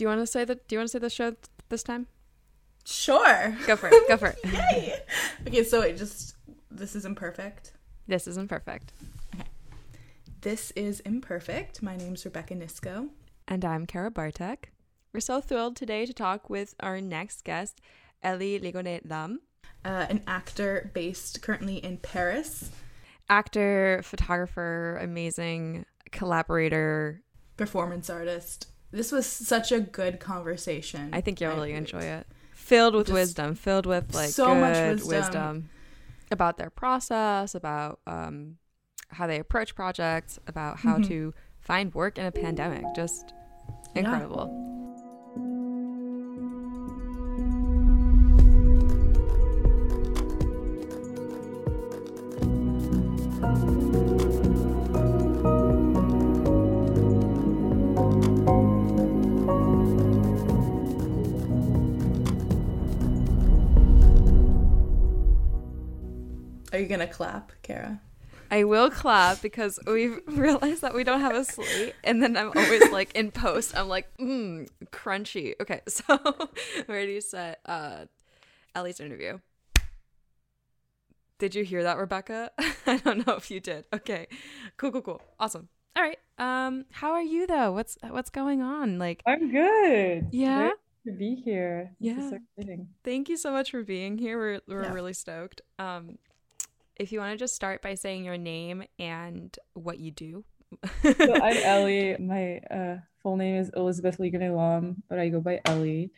Do you want to say that? Do you want to say the show this time? Sure. Go for it. Go for it. Yay. Okay, so wait, just this is imperfect. This isn't perfect. This is imperfect. My name's Rebecca Nisco. And I'm Kara Bartek. We're so thrilled today to talk with our next guest, Ellie Ligonet Lam. Uh, an actor based currently in Paris, Actor, photographer, amazing collaborator. performance artist. This was such a good conversation. I think you'll really really- enjoy it. Filled with Just wisdom, filled with like so much good wisdom. about their process, about um, how they approach projects, about how Mhm. to find work in a pandemic. Just incredible. Are you gonna clap, Kara? I will clap because we've realized that we don't have a slate, and then I'm always like in post, I'm like, mmm, crunchy. Okay, so where do you set uh, Ellie's interview? Did you hear that, Rebecca? I don't know if you did. Okay, cool, cool, cool, awesome. All right. Um, how are you though? What's what's going on? Like, I'm good. Yeah? Very good to be here. This is Yeah. so exciting. thank you so much for being here. We're we're Yeah. really stoked. Um, if you want to just start by saying your name and what you do. So I'm Ellie. My uh, full name is Elizabeth Liganelam, but I go by Ellie.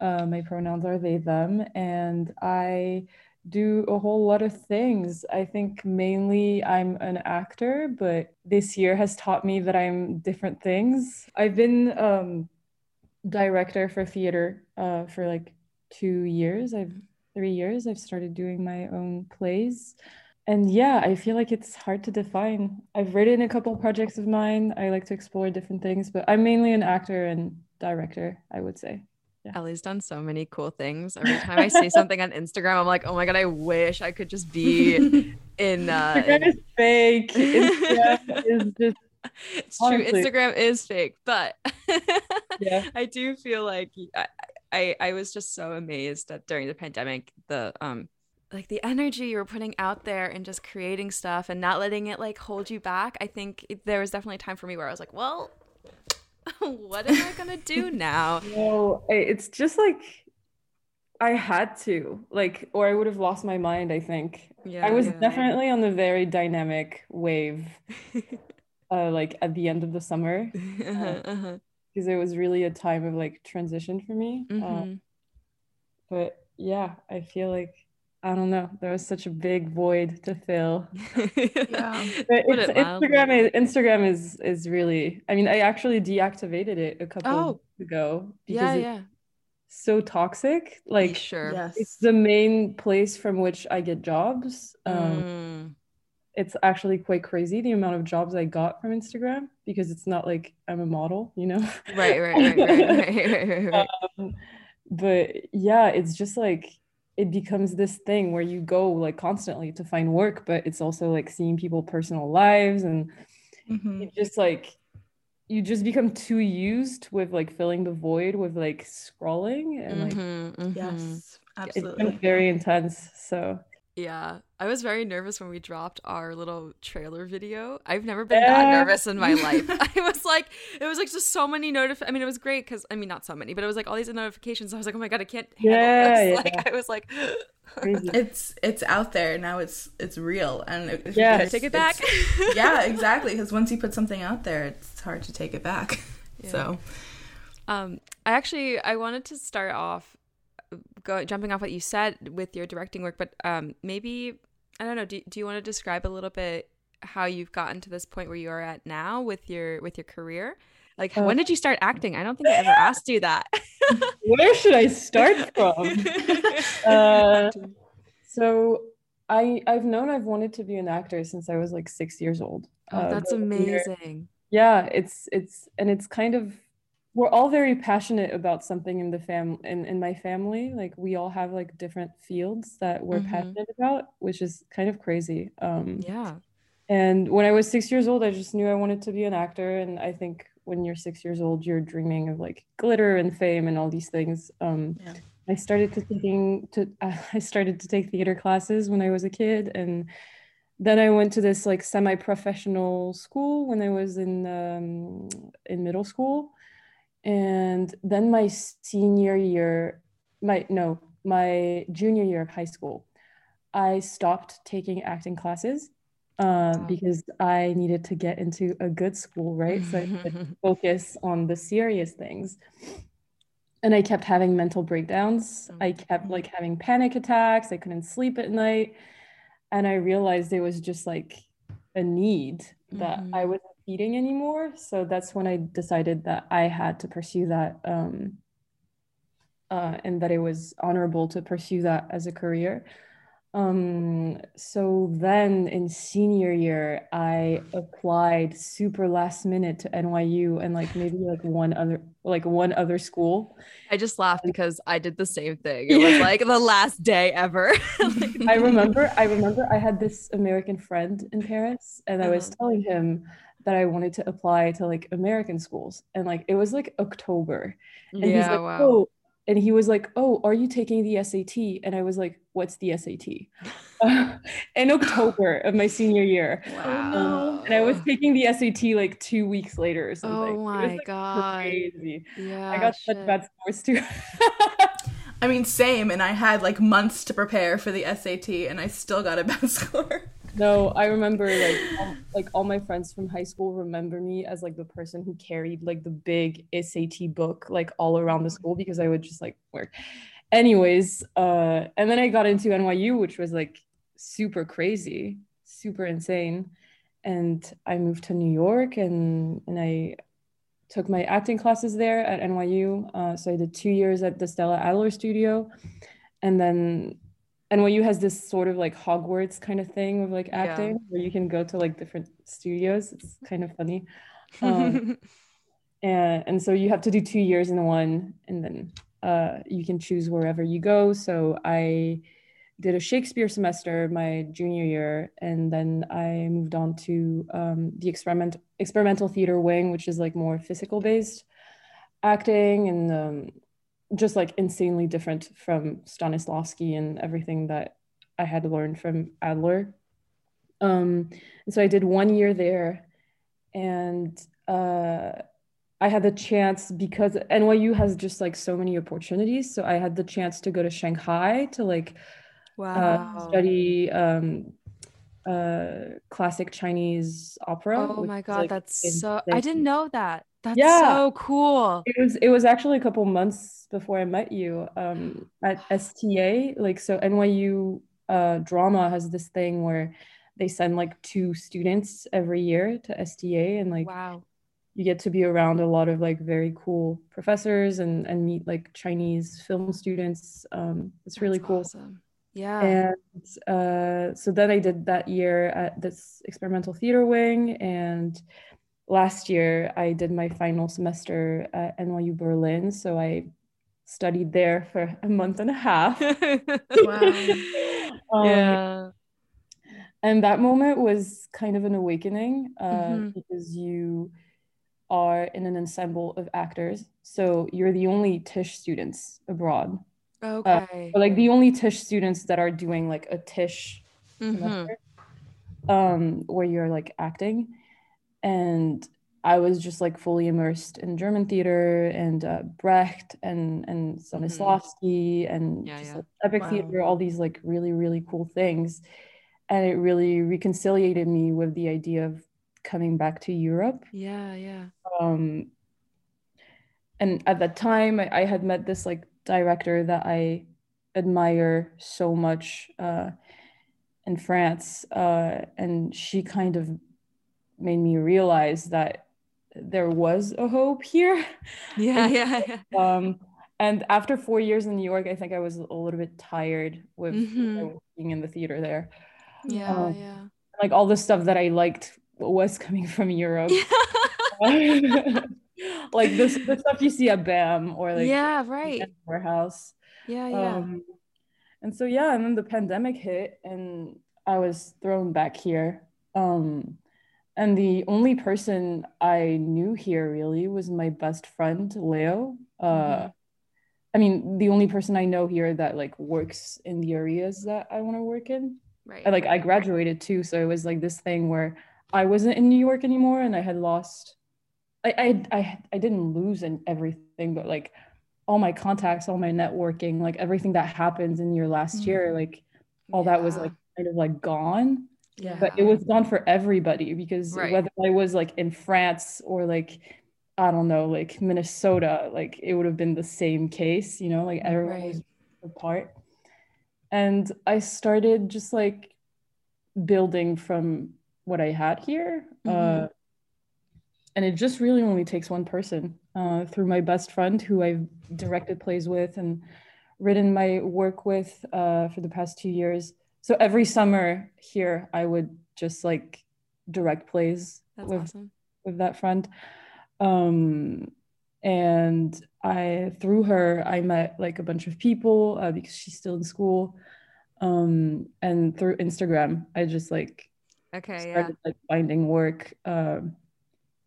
Uh, my pronouns are they, them, and I do a whole lot of things. I think mainly I'm an actor, but this year has taught me that I'm different things. I've been um, director for theater uh, for like two years. I've three years. I've started doing my own plays. And yeah, I feel like it's hard to define. I've written a couple projects of mine. I like to explore different things, but I'm mainly an actor and director, I would say. Ellie's done so many cool things. Every time I see something on Instagram, I'm like, oh my god, I wish I could just be in. Uh, Instagram in- is fake. Instagram is just it's true. Instagram is fake, but Yeah. I do feel like I, I I was just so amazed that during the pandemic, the um like the energy you were putting out there and just creating stuff and not letting it like hold you back. I think it- there was definitely a time for me where I was like, well, what am I gonna do now? no, it's just like I had to, like, or I would have lost my mind, I think. Yeah, I was yeah. definitely on the very dynamic wave, uh, like at the end of the summer, uh-huh, uh-huh. Because it was really a time of like transition for me. Uh, Mhm. but yeah, I feel like I don't know. There was such a big void to fill. Yeah. But it's, it. Instagram is Instagram is is really. I mean, I actually deactivated it a couple Oh. of weeks ago because yeah, it's yeah. so toxic. Like sure. Yes. it's the main place from which I get jobs. Um, Mm. It's actually quite crazy the amount of jobs I got from Instagram because it's not like I'm a model, you know. Right, right, right, right, right, right, right, right. Um, but yeah, it's just like it becomes this thing where you go like constantly to find work, but it's also like seeing people personal lives and Mhm. you just like you just become too used with like filling the void with like scrolling and like Mhm, mhm. Yes, it's absolutely. been very intense. So Yeah, I was very nervous when we dropped our little trailer video. I've never been that nervous in my life. I was like, it was like just so many notifications. I mean, it was great because I mean, not so many, but it was like all these notifications. I was like, oh my god, I can't handle Yeah, this. yeah. Like, I was like. It's it's out there now. It's it's real, and Yeah. take it back. yeah, exactly. Because once you put something out there, it's hard to take it back. Yeah. So Um, I actually I wanted to start off go jumping off what you said with your directing work, but um, maybe I don't know. Do do you want to describe a little bit how you've gotten to this point where you are at now with your with your career? Like, Uh, when did you start acting? I don't think I ever asked you that. Where should I start from? Uh, so I I've known I've wanted to be an actor since I was like six years old. oh, Uh, that's amazing. Yeah, it's it's and it's kind of we're all very passionate about something in the fam in, in my family. Like we all have like different fields that we're Mhm. passionate about, which is kind of crazy. Um Yeah. and when I was six years old, I just knew I wanted to be an actor. And I think when you're six years old, you're dreaming of like glitter and fame and all these things. Um, Yeah. I started to taking to uh, I started to take theater classes when I was a kid, and then I went to this like semi-professional school when I was in um, in middle school, and then my senior year, my no, my junior year of high school, I stopped taking acting classes uh, because I needed to get into a good school, right? So I could focus on the serious things. And I kept having mental breakdowns. I kept like having panic attacks. I couldn't sleep at night. And I realized it was just like a need that I Mhm. wasn't feeding anymore. So that's when I decided that I had to pursue that um, uh, and that it was honorable to pursue that as a career. Um, so then in senior year, I applied super last minute to NYU and like maybe like one other like one other school. I just laughed because I did the same thing. It was like the last day ever. I remember I remember I had this American friend in Paris and I was Uh-huh. telling him that I wanted to apply to like American schools and like it was like October and he's yeah, like wow. oh and he was like oh are you taking the SAT and I was like what's the SAT in October of my senior year Wow. and I was taking the SAT like two weeks later or something Oh It was, my like, god. crazy Yeah. I got such bad scores too I mean, same. And I had like months to prepare for the SAT, and I still got a bad score. No, I remember like all, like all my friends from high school remember me as like the person who carried like the big SAT book like all around the school because I would just like work. Anyways, uh and then I got into NYU which was like super crazy, super insane. And I moved to New York and and I took my acting classes there at NYU. Uh, so I did two years at the Stella Adler studio and then NYU has this sort of like Hogwarts kind of thing of like Yeah. acting where you can go to like different studios. It's kind of funny. Um, and, and so you have to do two years in one and then uh, you can choose wherever you go. So I did a Shakespeare semester my junior year and then I moved on to um, the experiment experimental theater wing, which is like more physical based acting and um, just like insanely different from Stanislavski and everything that I had learned from Adler. Um, and so I did one year there, and uh, I had the chance because NYU has just like so many opportunities. So I had the chance to go to Shanghai to like uh, study um, uh, classic Chinese opera. Oh my god, like, that's so I didn't know that. That's Yeah. so cool. It was it was actually a couple months before I met you um, at STA. Like so, NYU uh, drama has this thing where they send like two students every year to STA, and like Wow. you get to be around a lot of like very cool professors and and meet like Chinese film students. Um, it's really cool. Awesome. Yeah. And uh, so then I did that year at this experimental theater wing. And last year I did my final semester at NYU Berlin. So I studied there for a month and a half. Um, yeah. And that moment was kind of an awakening uh, Mhm. because you are in an ensemble of actors. So you're the only Tisch students abroad. Okay. Or like the only Tisch students that are doing like a Tisch Mhm. semester, um, where you're like acting. And I was just like fully immersed in German theater and uh, Brecht and and Stanislavski and Mm-hmm. Yeah, just yeah. like epic Wow. theater, all these like really really cool things. And it really reconciliated me with the idea of coming back to Europe. Yeah, yeah. Um, and at that time, I, I had met this like director that I admire so much uh, in France, uh, and she kind of made me realize that there was a hope here. Yeah, yeah, yeah. Um, and after four years in New York, I think I was a little bit tired with Mhm. being in the theater there. Yeah, Um, yeah. Like all the stuff that I liked was coming from Europe. like this the stuff you see at BAM or like yeah, right. warehouse. Yeah, yeah. Um, and so yeah, and then the pandemic hit and I was thrown back here. Um, and the only person I knew here really was my best friend Leo. Uh, mm-hmm. I mean, the only person I know here that like works in the areas that I want to work in. Right. I, like I graduated too, so it was like this thing where I wasn't in New York anymore, and I had lost. I I I, I didn't lose in everything, but like all my contacts, all my networking, like everything that happens in your last mm-hmm. year, like all yeah. that was like kind of like gone. Yeah. But it was gone for everybody because right. whether I was like in France or like I don't know, like Minnesota, like it would have been the same case, you know, like everyone right. was apart. And I started just like building from what I had here. Mm-hmm. Uh, and it just really only takes one person uh, through my best friend who I've directed plays with and written my work with uh, for the past two years. So every summer here, I would just like direct plays That's with, awesome. with that friend. Um, and I, through her, I met like a bunch of people uh, because she's still in school. Um, and through Instagram, I just like okay, started yeah. like finding work. Um,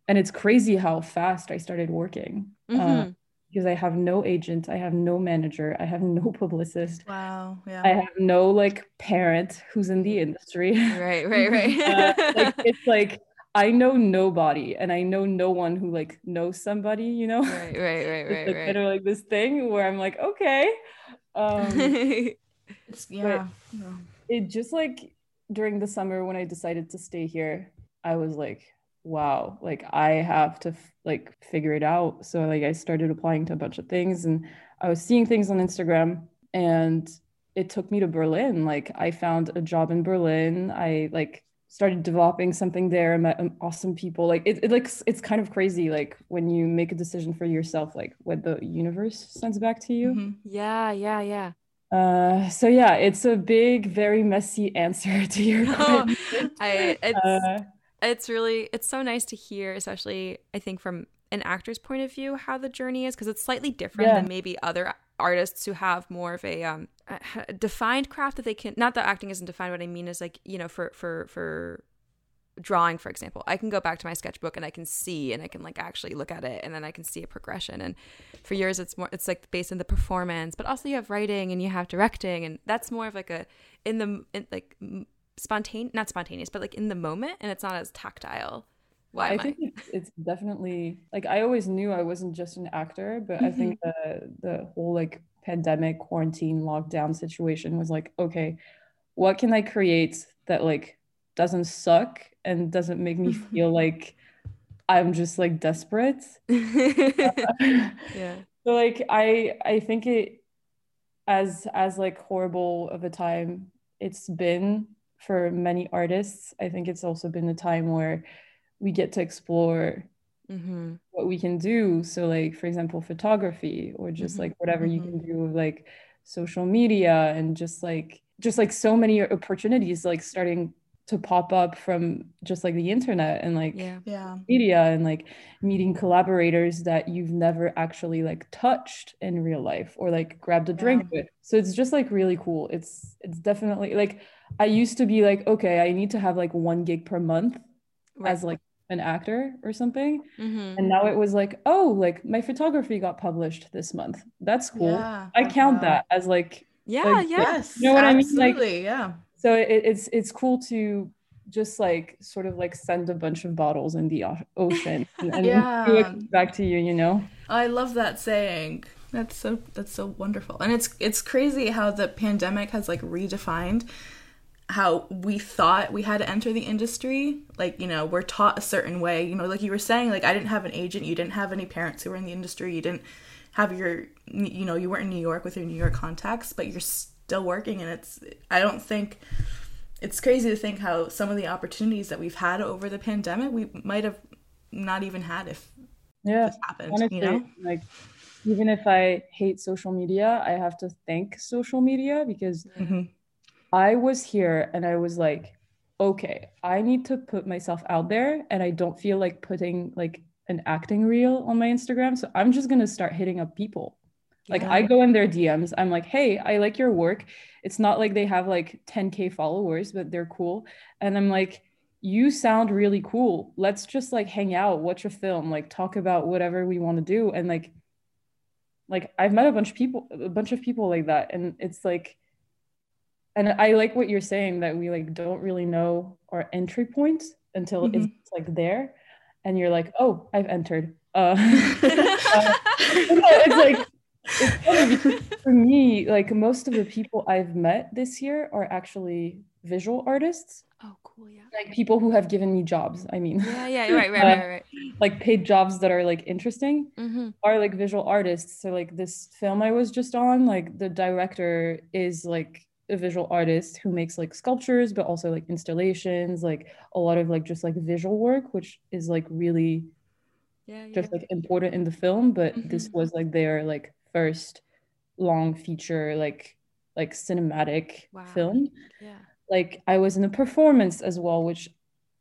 and it's crazy how fast I started working. Mm-hmm. Uh, because I have no agent, I have no manager, I have no publicist. Wow. Yeah. I have no like parent who's in the industry. Right, right, right. uh, like, it's like I know nobody and I know no one who like knows somebody, you know? Right, right, right, right. like, right. Kind of like this thing where I'm like, okay. Um it's yeah. It just like during the summer when I decided to stay here, I was like, wow, like I have to like figure it out. So like I started applying to a bunch of things and I was seeing things on Instagram and it took me to Berlin. Like I found a job in Berlin. I like started developing something there. I met awesome people. Like it, it like it's kind of crazy. Like when you make a decision for yourself, like what the universe sends back to you. Mm-hmm. Yeah, yeah, yeah. Uh, so yeah, it's a big, very messy answer to your question. I it's uh, it's really it's so nice to hear especially i think from an actor's point of view how the journey is because it's slightly different yeah. than maybe other artists who have more of a um defined craft that they can not that acting isn't defined what i mean is like you know for for for drawing for example i can go back to my sketchbook and i can see and i can like actually look at it and then i can see a progression and for yours it's more it's like based on the performance but also you have writing and you have directing and that's more of like a in the in, like spontaneous, not spontaneous, but like in the moment, and it's not as tactile. Why I think I? It's, definitely like I always knew I wasn't just an actor, but mm-hmm. I think mm-hmm. the the whole like pandemic quarantine lockdown situation was like, okay, what can I create that like doesn't suck and doesn't make me feel like I'm just like desperate. yeah. So like I I think it as as like horrible of a time it's been for many artists, I think it's also been a time where we get to explore mm-hmm. what we can do. So, like, for example, photography or just mm-hmm. like whatever mm-hmm. you can do with like social media and just like, just like so many opportunities like starting to pop up from just like the internet and like yeah. yeah. media and like meeting collaborators that you've never actually like touched in real life or like grabbed a drink yeah. with so it's just like really cool it's it's definitely like I used to be like, okay, I need to have like one gig per month right. as like an actor or something. Mm-hmm. And now it was like, oh, like my photography got published this month. That's cool. Yeah. I count that as like yeah, like, yes. You know what absolutely, I mean? Like, yeah. So it, it's it's cool to just like sort of like send a bunch of bottles in the ocean and, yeah. back to you, you know. I love that saying. That's so that's so wonderful. And it's it's crazy how the pandemic has like redefined how we thought we had to enter the industry. Like, you know, we're taught a certain way. You know, like you were saying, like I didn't have an agent, you didn't have any parents who were in the industry, you didn't have your you know, you weren't in New York with your New York contacts, but you're still working and it's I don't think it's crazy to think how some of the opportunities that we've had over the pandemic we might have not even had if yeah this happened. Honestly, you know? Like even if I hate social media, I have to thank social media because mm-hmm I was here and I was like, okay, I need to put myself out there and I don't feel like putting like an acting reel on my Instagram. So I'm just going to start hitting up people. Yeah. Like I go in their DMs. I'm like, "Hey, I like your work." It's not like they have like 10k followers, but they're cool. And I'm like, you sound really cool. Let's just like hang out, watch a film, like talk about whatever we want to do. And like, like I've met a bunch of people, a bunch of people like that. And it's like, and I like what you're saying that we like don't really know our entry point until mm-hmm. it's like there. And you're like, oh, I've entered. Uh, uh it's like, it's funny because for me, like most of the people I've met this year are actually visual artists. Oh, cool. Yeah. Like people who have given me jobs. I mean, yeah, yeah, right, right, right, right. like paid jobs that are like interesting mm-hmm. are like visual artists. So, like this film I was just on, like the director is like a visual artist who makes like sculptures, but also like installations, like a lot of like just like visual work, which is like really yeah, yeah. just like important in the film. But mm-hmm. this was like their like first long feature, like like cinematic wow. film. Yeah like I was in a performance as well, which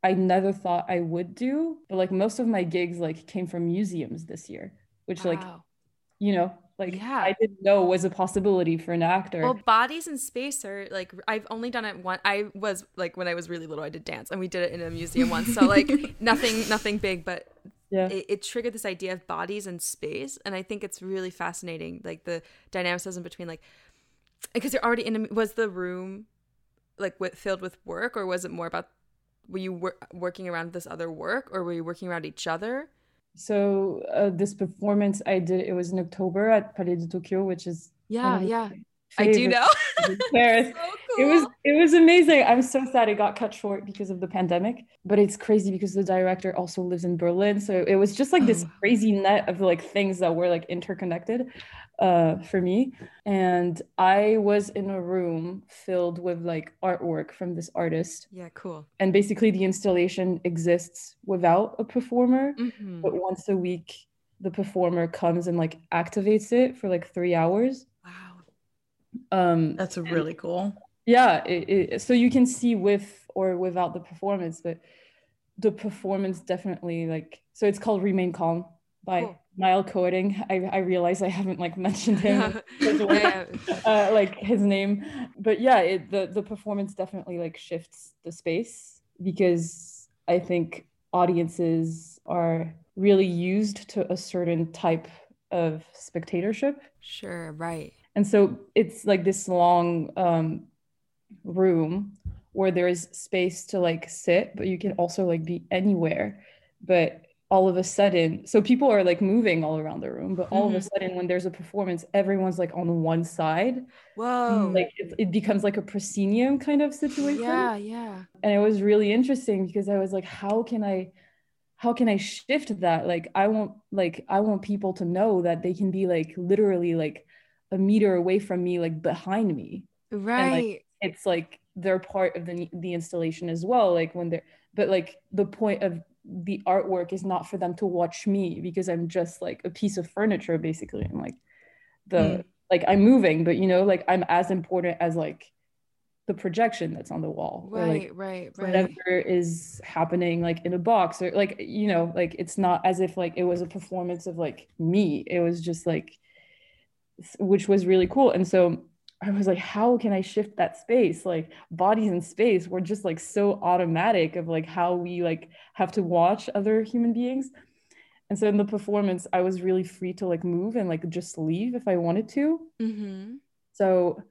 I never thought I would do. But like most of my gigs like came from museums this year, which wow. like you know, like yeah. I didn't know was a possibility for an actor. Well, bodies in space are like I've only done it one. I was like when I was really little, I did dance, and we did it in a museum once. So like nothing, nothing big, but yeah, it, it, triggered this idea of bodies and space, and I think it's really fascinating, like the dynamicism between like because you're already in. A, was the room like with, filled with work or was it more about were you wor- working around this other work or were you working around each other so uh, this performance i did it was in october at palais de tokyo which is yeah yeah I do know. Paris. so cool. It was it was amazing. I'm so sad it got cut short because of the pandemic, but it's crazy because the director also lives in Berlin, so it was just like this oh. crazy net of like things that were like interconnected uh, for me. And I was in a room filled with like artwork from this artist. Yeah, cool. And basically, the installation exists without a performer, mm-hmm. but once a week, the performer comes and like activates it for like three hours. Um, That's really cool. Yeah. It, it, so you can see with or without the performance, but the performance definitely like, so it's called Remain Calm by cool. Niall Coding. I, I realize I haven't like mentioned him, uh, like his name, but yeah, it, the the performance definitely like shifts the space because I think audiences are really used to a certain type of spectatorship. Sure, right. And so it's like this long um, room where there is space to like sit, but you can also like be anywhere. But all of a sudden so people are like moving all around the room but all mm-hmm. of a mm-hmm. sudden when there's a performance everyone's like on one side whoa like it, it, becomes like a proscenium kind of situation yeah yeah and it was really interesting because i was like how can i how can i shift that like i want like i want people to know that they can be like literally like a meter away from me like behind me right and, like, it's like they're part of the the installation as well like when they're but like the point of the artwork is not for them to watch me because I'm just like a piece of furniture basically. I'm like the mm. like I'm moving, but you know, like I'm as important as like the projection that's on the wall. Right, like right, right. Whatever is happening like in a box or like, you know, like it's not as if like it was a performance of like me. It was just like which was really cool. And so I was like, how can I shift that space? Like bodies in space were just like so automatic of like how we like have to watch other human beings. And so in the performance, I was really free to like move and like just leave if I wanted to. Mm-hmm. So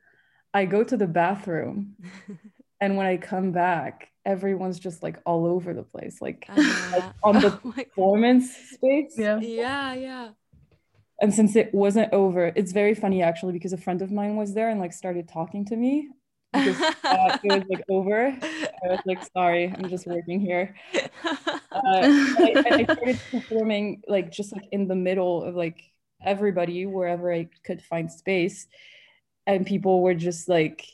I go to the bathroom, and when I come back, everyone's just like all over the place, like, uh, like on the oh performance space. Yeah, yeah, yeah and since it wasn't over it's very funny actually because a friend of mine was there and like started talking to me because it was like over. I was like sorry i'm just working here. Uh, I, I started performing like just like in the middle of like everybody wherever i could find space. And people were just like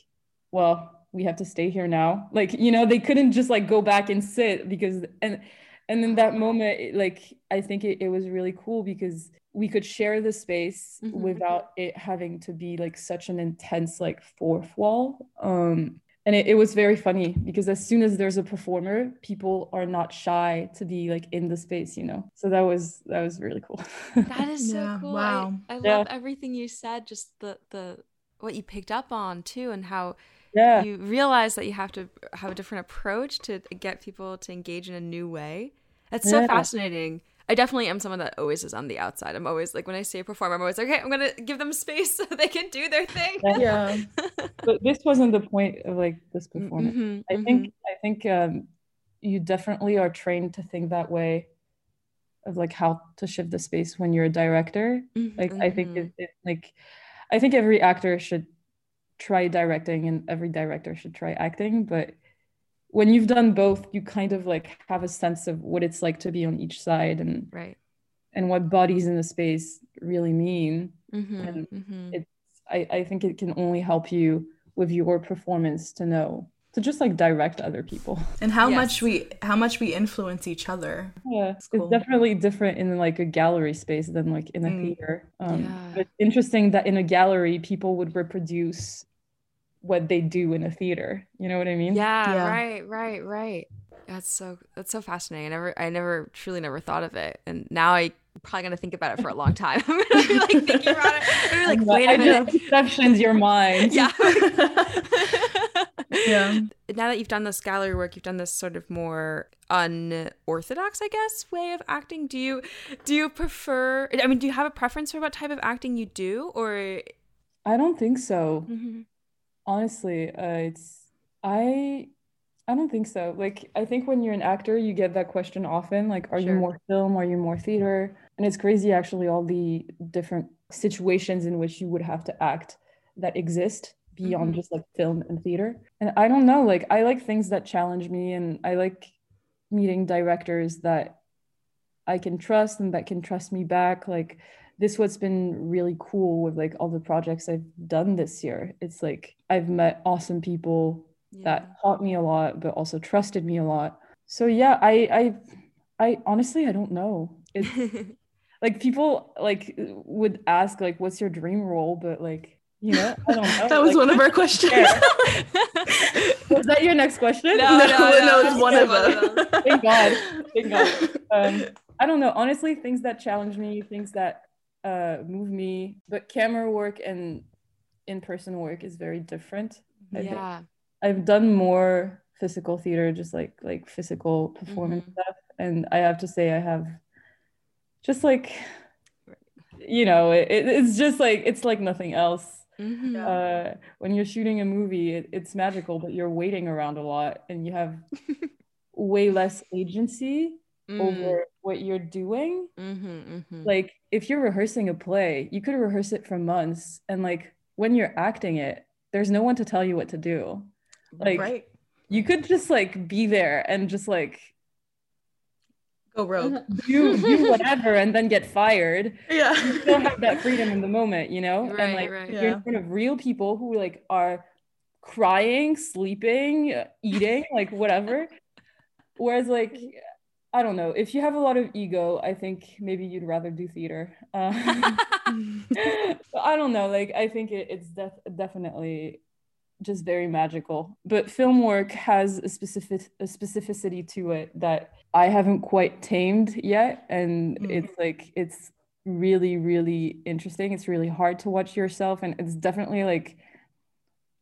well we have to stay here now. Like you know they couldn't just like go back and sit because and and in that moment like i think it, it was really cool because we could share the space mm-hmm. without it having to be like such an intense like fourth wall um and it, it was very funny because as soon as there's a performer people are not shy to be like in the space you know so that was that was really cool that is so yeah, cool wow i, I love everything you said just the the what you picked up on too and how Yeah. you realize that you have to have a different approach to get people to engage in a new way. That's so Yeah. fascinating. I definitely am someone that always is on the outside. I'm always like when I see a performer, I'm always like, okay, I'm gonna give them space so they can do their thing. Yeah. but this wasn't the point of like this performance. Mhm, I mhm. think I think um, you definitely are trained to think that way of like how to shift the space when you're a director. Mhm, Like I think mhm. it, it like I think every actor should try directing and every director should try acting, but when you've done both, you kind of like have a sense of what it's like to be on each side and right. and what bodies in the space really mean. Mhm, And mhm. it's I, I think it can only help you with your performance to know to just like direct other people. And how Yes. much we how much we influence each other. Yeah, it's cool. definitely different in like a gallery space than like in a Mm. theater. Um, Yeah. but it's interesting that in a gallery, people would reproduce what they do in a theater. You know what I mean? Yeah, Yeah. right, right, right. That's so that's so fascinating. I never I never truly never thought of it. And now I probably gonna think about it for a long time. I'm gonna be like thinking about it. I'm gonna be like, But wait I a know minute. Perceptions your mind. Yeah. Yeah. Now that you've done this gallery work, you've done this sort of more unorthodox, I guess, way of acting. Do you do you prefer I mean, do you have a preference for what type of acting you do or I don't think so. Mhm. Honestly, uh, it's I I don't think so. Like I think when you're an actor, you get that question often, like, are you more film? Are you more theater? And it's crazy actually all the different situations in which you would have to act that exist beyond Mhm. just like film and theater. And I don't know, like I like things that challenge me and I like meeting directors that I can trust and that can trust me back. Like this what's been really cool with like all the projects I've done this year. It's like I've met awesome people that taught me a lot but also trusted me a lot. So yeah, I I I honestly I don't know. It's like people like would ask like what's your dream role but like you know, I don't know. That was Like, one of our questions. Yeah. was that your next question? No, no, no, no, no, it's one it's of one of them. Thank God. Thank God. um, I don't know. Honestly, things that challenge me, things that uh, move me, but camera work and in-person work is very different. I think. yeah. I've done more physical theater, just like like physical performance Mhm. stuff, and I have to say I have just like you know it, it- it's just like it's like nothing else. Mhm. Uh, when you're shooting a movie, it, it's magical, but you're waiting around a lot, and you have way less agency Mm. over what you're doing. Mhm, mhm. Like if you're rehearsing a play, you could rehearse it for months and like when you're acting it, there's no one to tell you what to do. Like right. you could just like be there and just like Go rogue. do do whatever and then get fired. Yeah. You still have that freedom in the moment, you know? Right, and like right. you're Yeah. in front of real people who like are crying, sleeping, eating, like whatever. Whereas like I don't know, if you have a lot of ego, I think maybe you'd rather do theater. Um, I don't know. Like I think it, it's def- definitely just very magical. But film work has a specific a specificity to it that I haven't quite tamed yet, and Mm. it's like it's really really interesting. It's really hard to watch yourself, and it's definitely like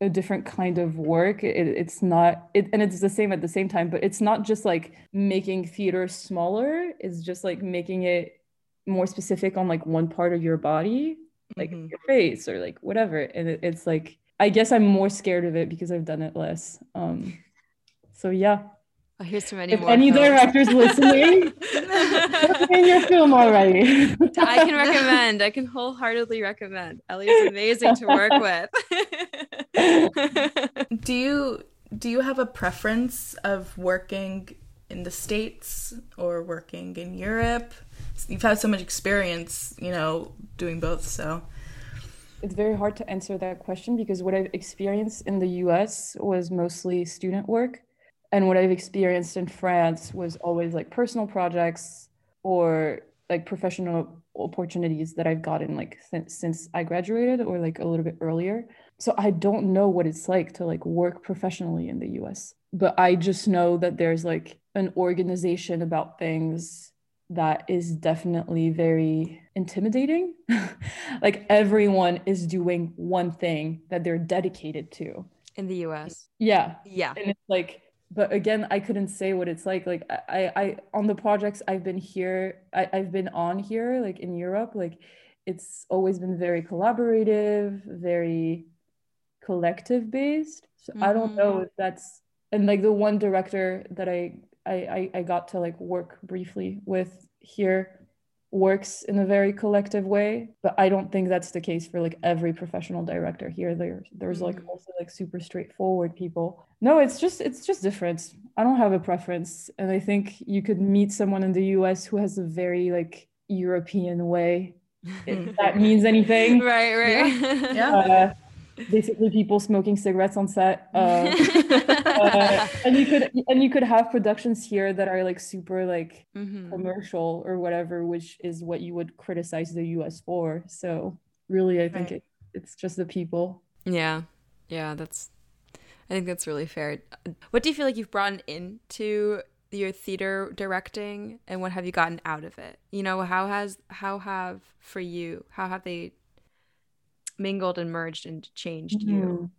a different kind of work. It, it's not it, and it's the same at the same time, but it's not just like making theater smaller. It's just like making it more specific on like one part of your body like Mhm. your face or like whatever and it, it's like i guess i'm more scared of it because i've done it less um so yeah Oh, here's to many if more. any films. directors listening in your film already I can recommend. I can wholeheartedly recommend. Ellie is amazing to work with. Do you do you have a preference of working in the states or working in Europe? You've had so much experience, you know, doing both. So it's very hard to answer that question because what I've experienced in the US was mostly student work. And what I've experienced in France was always like personal projects or like professional opportunities that I've gotten like since, since I graduated or like a little bit earlier. So I don't know what it's like to like work professionally in the US. But I just know that there's like an organization about things that is definitely very intimidating. like everyone is doing one thing that they're dedicated to. in the US. Yeah. Yeah. And it's like but again i couldn't say what it's like like i i on the projects i've been here I, i've been on here like in europe like it's always been very collaborative very collective based so i don't know Mhm. if that's and like the one director that I, I i i got to like work briefly with here works in a very collective way but i don't think that's the case for like every professional director here there there's like Mm. also like super straightforward people no it's just it's just different i don't have a preference and i think you could meet someone in the us who has a very like european way if that means anything right, right. Yeah. uh, basically people smoking cigarettes on set uh, uh, and you could and you could have productions here that are like super like Mhm. commercial or whatever which is what you would criticize the us for so really i think Right. it, it's just the people Yeah. Yeah, that's I think that's really fair. What do you feel like you've brought into your theater directing and what have you gotten out of it? You know, how has how have for you, how have they mingled and merged and changed you?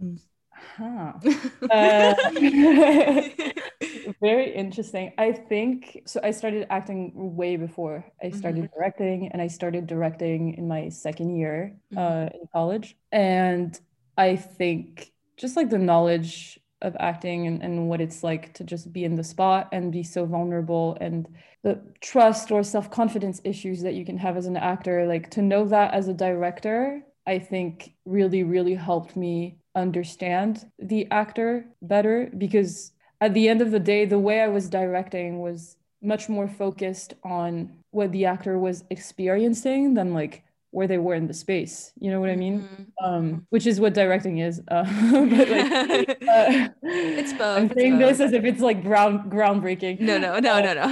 Hmm. Huh. Uh, very interesting. I think so. I started acting way before I started directing, and I started directing in my second year uh, in college. And I think just like the knowledge of acting and, and what it's like to just be in the spot and be so vulnerable and the trust or self-confidence issues that you can have as an actor like to know that as a director i think really really helped me understand the actor better because at the end of the day the way i was directing was much more focused on what the actor was experiencing than like where they were in the space. You know what i mean? Mhm. um which is what directing is uh but like uh, It's both, i'm saying this as if it's like ground groundbreaking. No, no, no, no, no.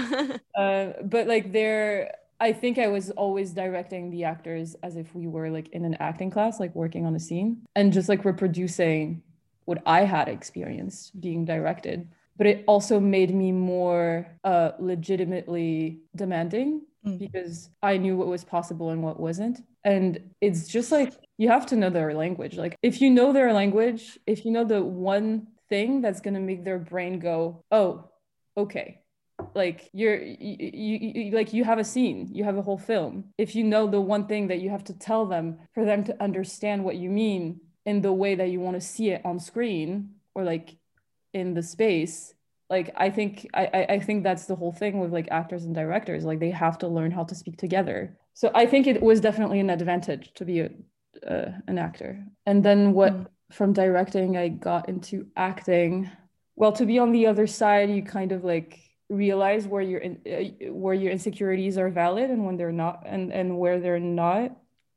uh, but like there i think i was always directing the actors as if we were like in an acting class like working on a scene and just like reproducing what i had experienced being directed. But it also made me more uh, legitimately demanding Mm. because i knew what was possible and what wasn't. And it's just like you have to know their language. Like if you know their language if you know the one thing that's going to make their brain go oh okay like you're you, you, you like you have a scene you have a whole film. If you know the one thing that you have to tell them for them to understand what you mean in the way that you want to see it on screen or like in the space like i think I, I think that's the whole thing with like actors and directors like they have to learn how to speak together. So i think it was definitely an advantage to be a, uh, an actor. And then what Mm. from directing i got into acting well to be on the other side you kind of like realize where your in, uh, where your insecurities are valid and when they're not and and where they're not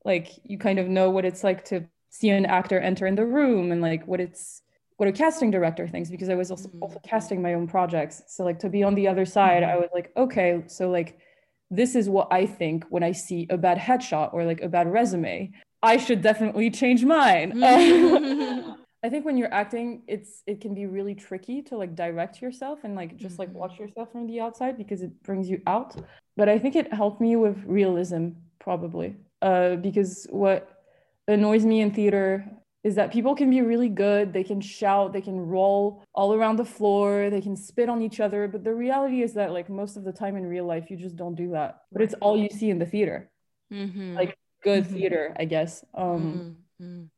like you kind of know what it's like to see an actor enter in the room and like what it's what a casting director thinks because I was also, Mhm. also casting my own projects. So like to be on the other side, I was like, okay, so like this is what I think when I see a bad headshot or like a bad resume. I should definitely change mine. I think when you're acting, it's it can be really tricky to like direct yourself and like just like watch yourself from the outside because it brings you out. But I think it helped me with realism probably. Uh, because what annoys me in theater is that people can be really good, they can shout, they can roll all around the floor, they can spit on each other, but the reality is that like most of the time in real life you just don't do that. But it's all you see in the theater. Mhm. Like good Mhm. theater, I guess. Um Mhm. Mhm.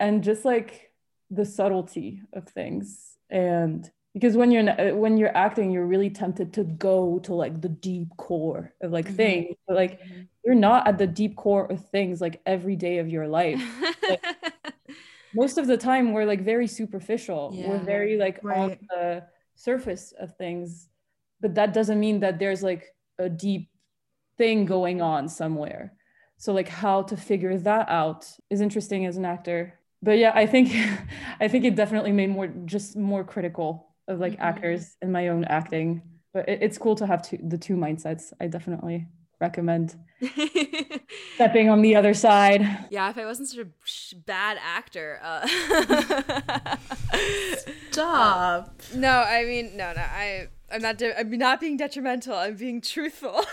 and just like the subtlety of things. And because when you're when you're acting you're really tempted to go to like the deep core of like Mhm. things. But like you're not at the deep core of things like every day of your life. Most of the time we're like very superficial. We're very like on the surface of things. But that doesn't mean that there's like a deep thing going on somewhere. So like how to figure that out is interesting as an actor but yeah i think i think it definitely made more just more critical of like Mhm. actors and my own acting but it, it's cool to have two, the two mindsets i definitely recommend stepping on the other side yeah, if I wasn't such a bad actor. Uh... Stop. no, I mean, no, no, I, I'm not. De- I'm not being detrimental. I'm being truthful.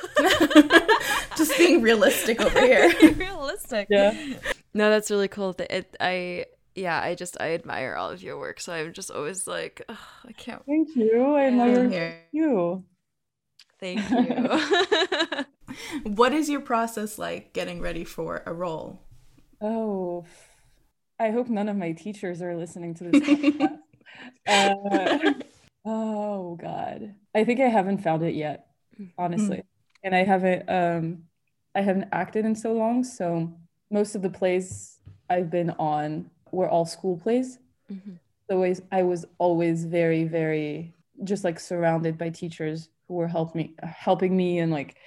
Just being realistic over here. realistic. yeah No, that's really cool. That it, I, yeah, I just I admire all of your work. So I'm just always like, oh, I can't. Thank you. I admire Here. you. Thank you. What is your process like getting ready for a role? Oh, I hope none of my teachers are listening to this uh, oh God, I think I haven't found it yet, honestly, and I haven't. Um, I haven't acted in so long, so most of the plays I've been on were all school plays. Mhm. So I was, I was always very, very just like surrounded by teachers who were help me, helping me, and like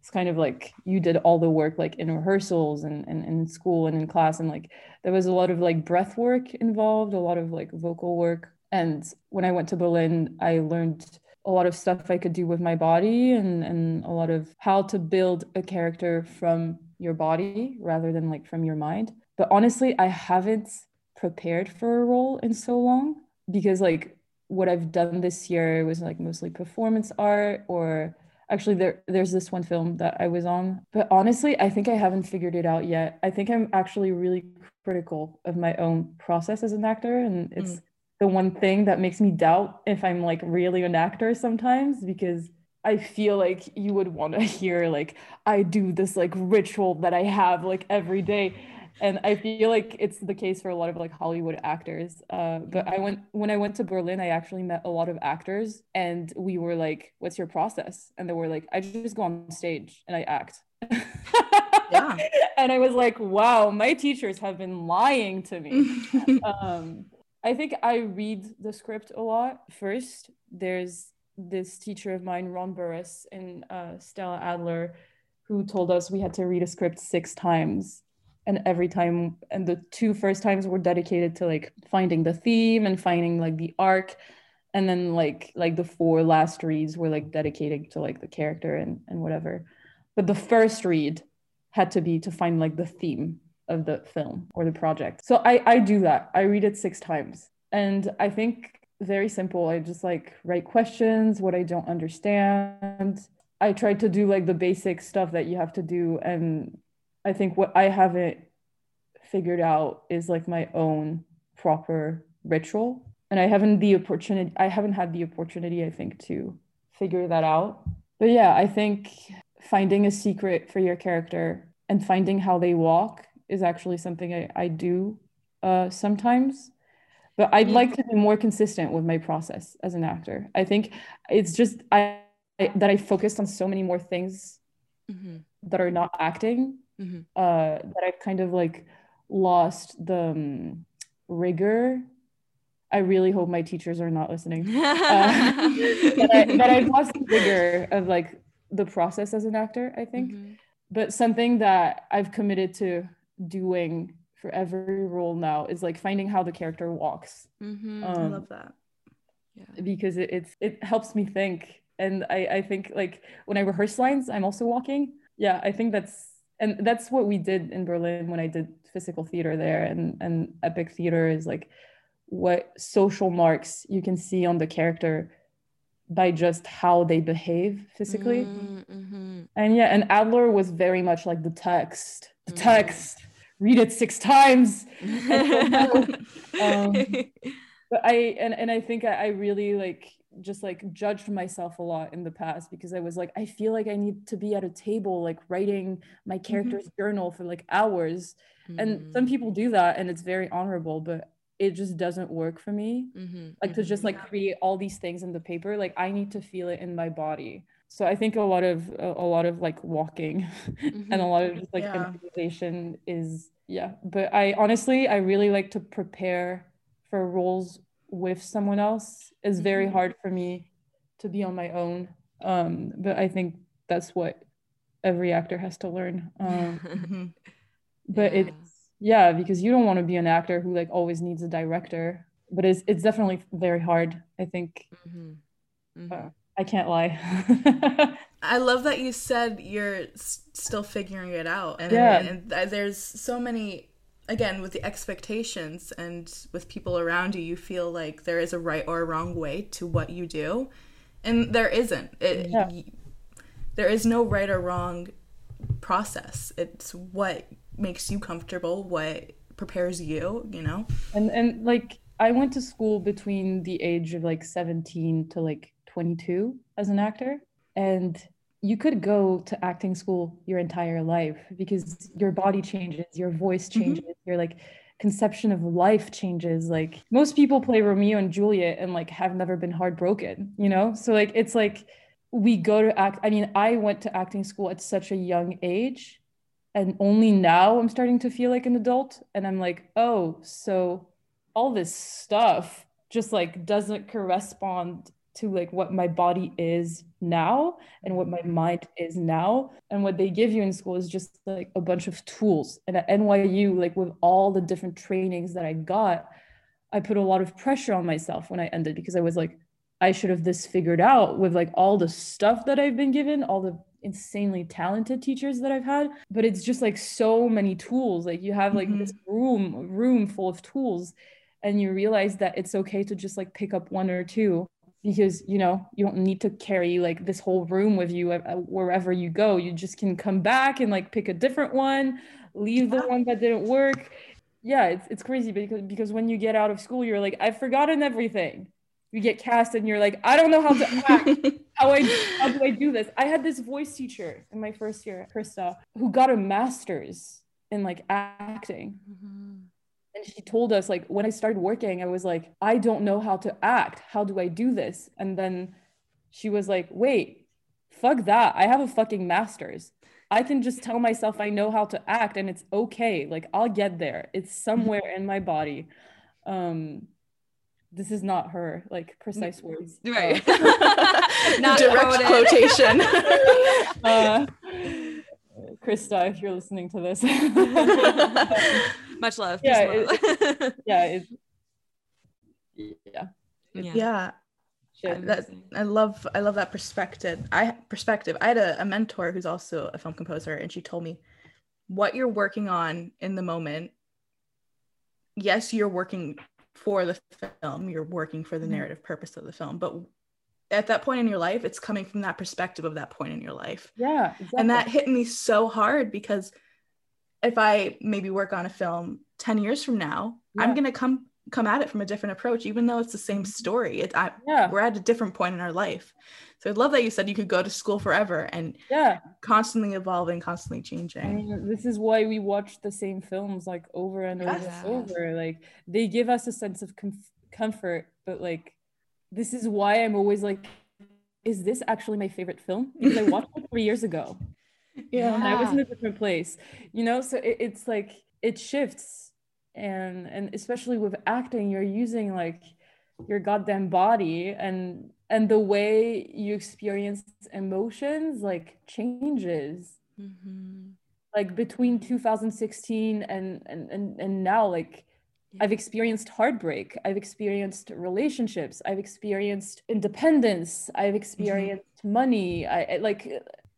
it's kind of like you did all the work like in rehearsals and, and, and in school and in class and like there was a lot of like breath work involved a lot of like vocal work and when i went to berlin i learned a lot of stuff i could do with my body and and a lot of how to build a character from your body rather than like from your mind. But honestly i haven't prepared for a role in so long because like what i've done this year was like mostly performance art or actually there there's this one film that I was on. But honestly I think I haven't figured it out yet. I think I'm actually really critical of my own process as an actor and it's Mm. the one thing that makes me doubt if I'm like really an actor sometimes because I feel like you would want to hear like I do this like ritual that I have like every day and I feel like it's the case for a lot of like Hollywood actors. Uh, but I went when I went to Berlin, I actually met a lot of actors, and we were like, "What's your process?" And they were like, "I just go on stage and I act." Yeah. and I was like, "Wow, my teachers have been lying to me." um, I think I read the script a lot first. There's this teacher of mine, Ron Burris and uh, Stella Adler, who told us we had to read a script six times. And every time, and the two first times were dedicated to like finding the theme and finding like the arc. And then like like the four last reads were like dedicated to like the character and, and whatever. But the first read had to be to find like the theme of the film or the project. So I I do that. I read it six times. And I think very simple. I just like write questions, what I don't understand. I try to do like the basic stuff that you have to do. And I think what I haven't figured out is like my own proper ritual. And I haven't the opportunity I haven't had the opportunity, I think, to figure that out. But yeah, I think finding a secret for your character and finding how they walk is actually something I, I do uh, sometimes. But I'd like to be more consistent with my process as an actor. I think it's just I, I that I focused on so many more things Mhm. that are not acting Mhm. uh, that I've kind of like lost the um, rigor. I really hope my teachers are not listening. Uh, but, I, but I've lost the rigor of like the process as an actor, I think. Mhm. But something that I've committed to doing for every role now is like finding how the character walks Mhm. I Um, love that. yeah. because it, it's it helps me think. And I, I think like when I rehearse lines, I'm also walking. Yeah, I think that's and that's what we did in Berlin when I did physical theater there and and epic theater is like what social marks you can see on the character by just how they behave physically. Mm, mhm. And yeah, and Adler was very much like the text. The Mm. text. Read it six times. Um, but I and, and I think I, I really like just like judged myself a lot in the past because I was like, I feel like I need to be at a table like writing my character's journal for like hours. And some Mm, people do that and it's very honorable, but it just doesn't work for me. mhm, Like to just like create all these things in the paper, like I need to feel it in my body. So I think a lot of a, a lot of like walking and a mhm. lot of just like Yeah. improvisation is yeah but i honestly i really like to prepare for roles with someone else it's very Mhm. hard for me to be on my own um but i think that's what every actor has to learn um but Yeah. it's yeah because you don't want to be an actor who like always needs a director but it's it's definitely very hard i think Mhm, uh, mhm. I can't lie I love that you said you're still figuring it out, and, Yeah. and th- there's so many. Again, with the expectations and with people around you, you feel like there is a right or a wrong way to what you do, and there isn't. It, Yeah. there is no right or wrong process. It's what makes you comfortable, what prepares you you know and and like i went to school between the age of like 17 to like 22 as an actor and you could go to acting school your entire life because your body changes your voice Mm-hmm. changes your like conception of life changes like most people play romeo and juliet and like have never been heartbroken you know so like it's like we go to act i mean i went to acting school at such a young age and only now i'm starting to feel like an adult and i'm like oh so all this stuff just like doesn't correspond to like what my body is now and what my mind is now. And what they give you in school is just like a bunch of tools. And at NYU like with all the different trainings that I got I put a lot of pressure on myself when I ended because I was like I should have this figured out with like all the stuff that I've been given all the insanely talented teachers that I've had. But it's just like so many tools. Like you have like Mhm. this room room full of tools. And you realize that it's okay to just like pick up one or two because you know you don't need to carry like this whole room with you uh, wherever you go. You just can come back and like pick a different one leave the one that didn't work. Yeah it's, it's crazy because because when you get out of school you're like i've forgotten everything. You get cast and you're like i don't know how to act. How I how do I do this? I had this voice teacher in my first year, at Krista, who got a master's in like acting. And she told us like when I started working, I was like, I don't know how to act. How do I do this? And then she was like, wait, fuck that. I have a fucking master's. I can just tell myself I know how to act and it's okay. Like I'll get there. It's somewhere in my body. Um this is not her like precise words. Right. Uh, Not direct quoted. quotation uh, Krista, if you're listening to this. Much love. Yeah, peace and love. yeah, it, yeah. yeah. yeah that I love I love that perspective. I perspective. I had a, a mentor who's also a film composer, and she told me what you're working on in the moment. Yes, you're working for the film. You're working for the Mhm. narrative purpose of the film, but at that point in your life, it's coming from that perspective of that point in your life. Yeah, exactly. And that hit me so hard because if I maybe work on a film 10 years from now, I'm going to come come at it from a different approach even though it's the same story. It I, yeah, we're at a different point in our life. So I love that you said you could go to school forever and yeah. constantly evolving, constantly I changing. mean, this is why we watch the same films like over and over Yes. and over. Like they give us a sense of comf- comfort, but like this is why I'm always like, is this actually my favorite film? Because I watched it three years ago. Yeah. and I was in a different place, you know. So it, it's like it shifts, and and especially with acting, you're using like your goddamn body, and and the way you experience emotions like changes. Mhm. Like between 2016 and and and, and now, like Yeah. I've experienced heartbreak. I've experienced relationships. I've experienced independence. I've experienced money. I, I like.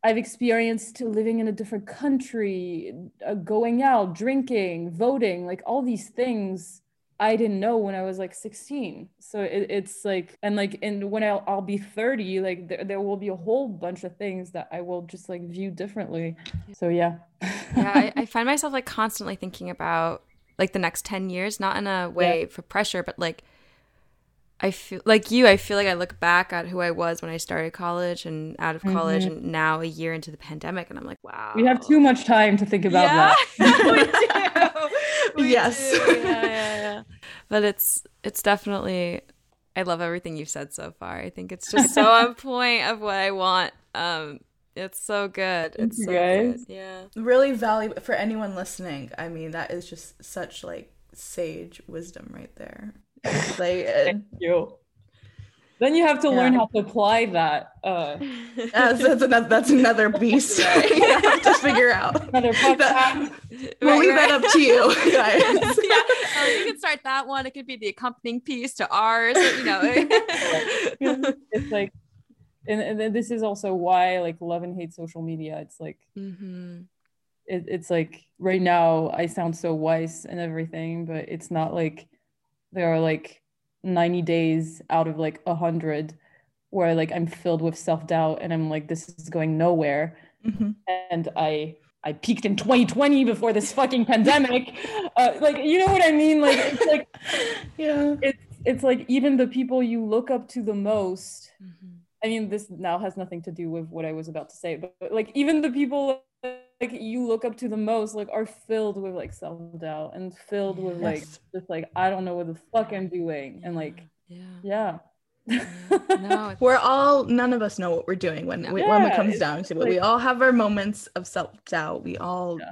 I've experienced living in a different country, uh, going out, drinking, voting, like all these things I didn't know when I was like 16. So it, it's like, and like, and when I'll, I'll be 30, like there, there will be a whole bunch of things that I will just like view differently. So yeah. yeah, I, I find myself like constantly thinking about like the next 10 years, not in a way for pressure, but like I feel like you, I feel like I look back at who I was when I started college and out of college and now a year into the pandemic and I'm like, wow. we have too much time to think about yeah, that. we do. We Yes. do. Yeah, yeah, yeah. But it's it's definitely I love everything you've said so far. I think it's just so on point of what I want. Um it's so good. It's you, so guys. good. Yeah. Really valuable for anyone listening. I mean, that is just such like sage wisdom right there. Like, uh, Thank you. Then you have to learn how to apply that. Uh, that's, that's, another, that's another beast you have to figure out. another podcast. We'll Right, leave right. that up to you guys. yeah, oh, you can start that one. It could be the accompanying piece to ours. You know, it's like, and, and this is also why like love and hate social media. It's like, hmm it, it's like right now I sound so wise and everything, but it's not like there are like 90 days out of like a hundred where like I'm filled with self doubt and I'm like, this is going nowhere. Mhm. and I I peaked in 2020 before this fucking pandemic. Uh, like, you know what I mean? Like, it's like, Yeah. it's it's like even the people you look up to the most. Mhm. I mean, this now has nothing to do with what I was about to say, but, but, like even the people like you look up to the most like are filled with like self doubt and filled with like just like I don't know what the fuck I'm doing and like yeah. yeah. yeah. No, We're all none of us know what we're doing when No. when when it comes down to it. we all have our moments of self doubt. We all Yeah.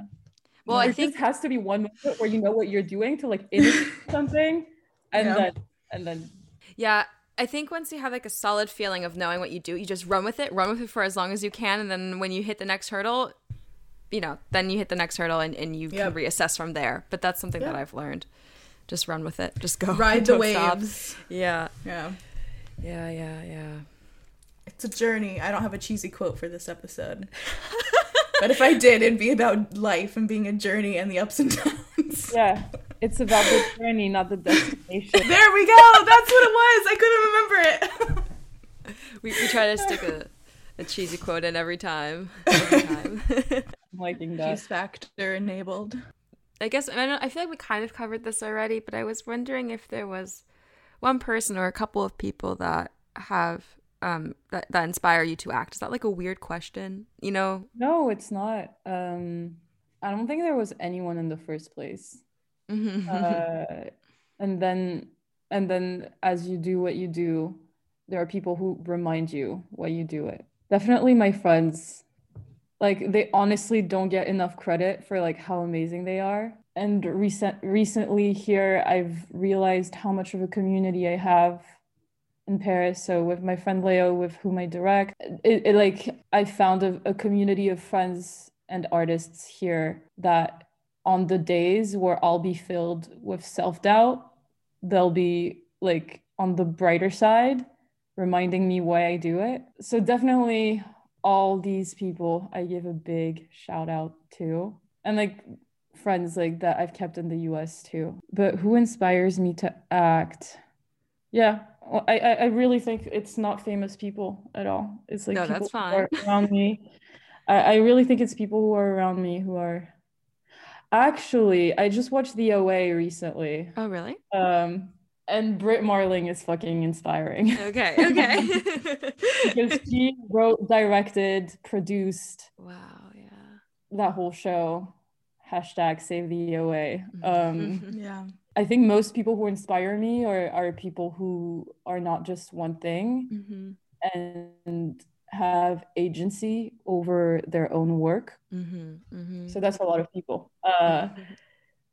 well, there I think has to be one moment where you know what you're doing to like imitate something and Yeah. then and then Yeah, I think once you have like a solid feeling of knowing what you do, you just run with it, run with it for as long as you can, and then when you hit the next hurdle, you know, then you hit the next hurdle and, and you Yep. can reassess from there. But that's something that I've learned. Just run with it. Just go. ride the Don't stop. waves. Yeah. Yeah. Yeah, yeah, yeah. It's a journey. I don't have a cheesy quote for this episode. but if I did, it'd be about life and being a journey and the ups and downs. yeah it's about the journey not the destination There we go. That's what it was. I couldn't remember it. We, we try to stick a, a cheesy quote in every time. Every time. I'm liking that Cheese factor enabled. I guess I don't. I feel like we kind of covered this already, but I was wondering if there was one person or a couple of people that have um that, that inspire you to act. Is that like a weird question? You know? no it's not um I don't think there was anyone in the first place Mhm. uh, and then and then as you do what you do there are people who remind you why you do it. Definitely my friends like they honestly don't get enough credit for like how amazing they are. And recent recently here i've realized how much of a community i have in paris. So with my friend leo with whom i direct it, it like i found a, a community of friends and artists here that on the days where I'll be filled with self doubt, they'll be like on the brighter side, reminding me why I do it. So, definitely, all these people I give a big shout out to, and like friends like that I've kept in the US too. But who inspires me to act? Yeah, well, I, I really think it's not famous people at all. It's like No, people that's who fine. are around me. I, I really think it's people who are around me who are Actually, I just watched The OA recently. Oh, really? Um, and Brit Marling is fucking inspiring Okay. Okay. because she wrote, directed, produced wow. Yeah. that whole show. Hashtag save the OA. Um, Yeah. I think most people who inspire me are, are people who are not just one thing hmm and have agency over their own work. hmm hmm So that's a lot of people. Uh,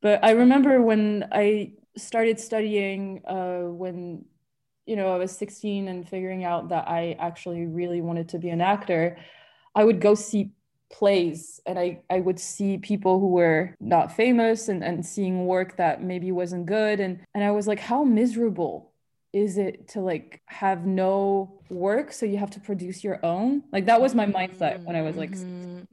but I remember when I started studying uh, when you know I was 16 and figuring out that I actually really wanted to be an actor, I would go see plays and I, I would see people who were not famous and, and seeing work that maybe wasn't good and and I was like how miserable is it to like have no work so you have to produce your own like that was my mindset when I was like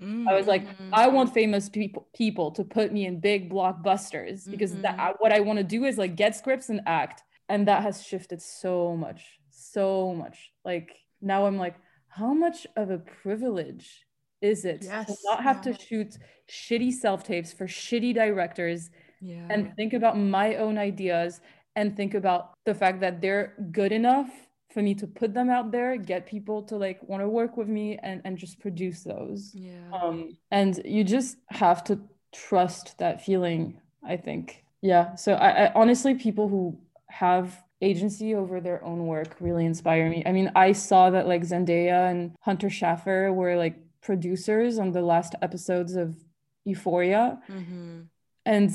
Mhm. I was like, Mhm. I want famous people people to put me in big blockbusters because that Mhm. what I want to do is like get scripts and act, and that has shifted so much, so much. Like now I'm like, how much of a privilege is it to not have yeah. to shoot shitty self tapes for shitty directors yeah. and think about my own ideas and think about the fact that they're good enough for me to put them out there, get people to like want to work with me and and just produce those. Yeah. um and you just have to trust that feeling i think. Yeah. So I, I honestly people who have agency over their own work really inspire me. I mean i saw that like zendaya and hunter schafer were like producers on the last episodes of euphoria. Hmm and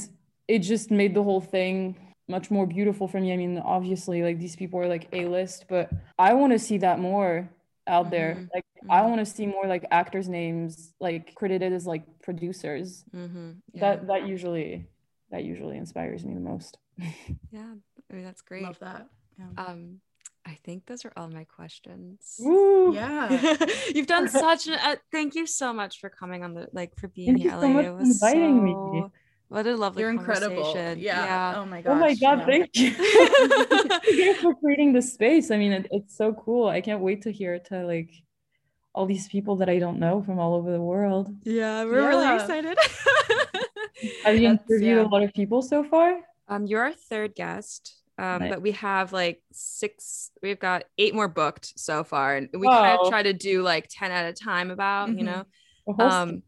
it just made the whole thing much more beautiful for me i mean obviously like these people are like a list but i want to see that more out there Mhm. like i Mhm. want to see more like actors names like credited as like producers hmm Yeah. that that usually that usually inspires me the most yeah. I mean, that's great. Love that. Yeah. Um, I think those are all my questions. Woo! yeah. You've done such an. Uh, thank you so much for coming on the like for being Thank you so Ellie. much It for was inviting me. So- What a lovely You're incredible. conversation. Yeah. Oh my gosh. oh my god yeah. thank you thank you for creating the space i mean it, it's so cool i can't wait to hear to like all these people that I don't know from all over the world. Yeah, we're really Yeah. excited. Have you That's- interviewed yeah. a lot of people so far? um, you're our third guest. Um, Nice. but we have like six, we've got eight more booked so far. And we kind of try to do like 10 at a time about, you Mhm. know? Um.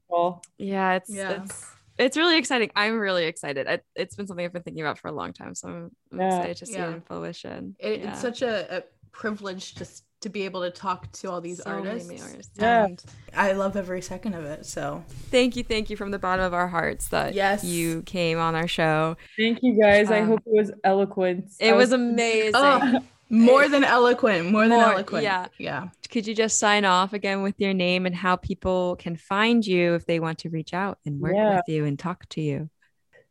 Yeah, it's Yeah. it's it's really exciting. I'm really excited. It, it's been something I've been thinking about for a long time, so I'm, I'm Yeah. excited to see Yeah. it in fruition. It, Yeah. It's such a, a privilege just to be able to talk to all these So many artists. artists. Yeah. And I love every second of it. So Thank you, thank you from the bottom of our hearts that Yes. you came on our show. Thank you guys. I Um, hope it was eloquent. It I was amazing. Oh, more than eloquent. More than eloquent. yeah. Yeah. Could you just sign off again with your name and how people can find you if they want to reach out and work Yeah. with you and talk to you?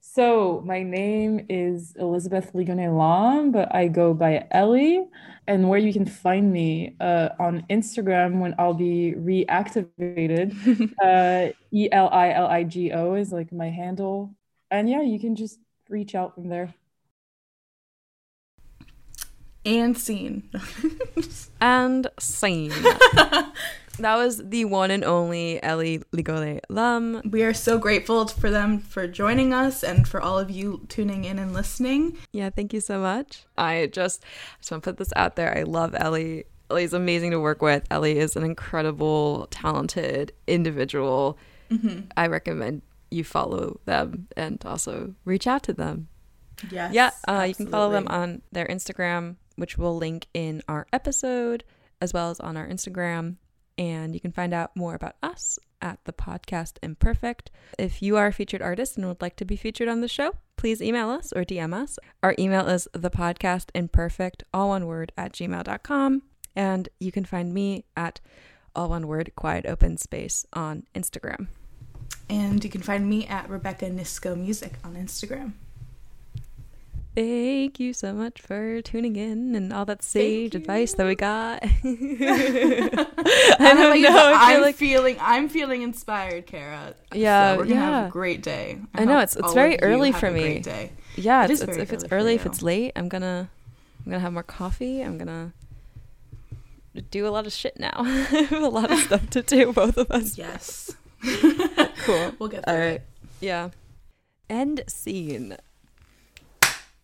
So my name is Elizabeth Ligone Lam, but I go by Ellie. And where you can find me uh, on Instagram when I'll be reactivated, uh, E L I L I G O is like my handle. And yeah, you can just reach out from there. And scene. And scene. that was the one and only Ellie Ligole Lum. we are so grateful for them for joining us and for all of you tuning in and listening. Yeah, thank you so much. I just just want to put this out there. I love Ellie. Ellie's amazing to work with. Ellie is an incredible, talented individual. I recommend you follow them and also reach out to them. Yes. yeah, uh, you can follow them on their Instagram, which we'll link in our episode, as well as on our Instagram. And you can find out more about us at the podcast Imperfect. If you are a featured artist and would like to be featured on the show, please email us or DM us. Our email is the podcast imperfect, all one word, at gmail.com. And you can find me at all one word, quiet open space on Instagram. And you can find me at Rebecca Nisco Music on Instagram. Thank you so much for tuning in and all that sage advice that we got. I I don't know. I feel I'm like feeling I'm feeling inspired, Kara. Yeah, so we're gonna have a great day. I know, it's- it's very early for me. Yeah, It it's, if it's early if it's late, I'm gonna I'm gonna have more coffee. I'm gonna do a lot of shit now. A lot of stuff to do, both of us. Yes. Cool. We'll get All there. right. Yeah. End scene.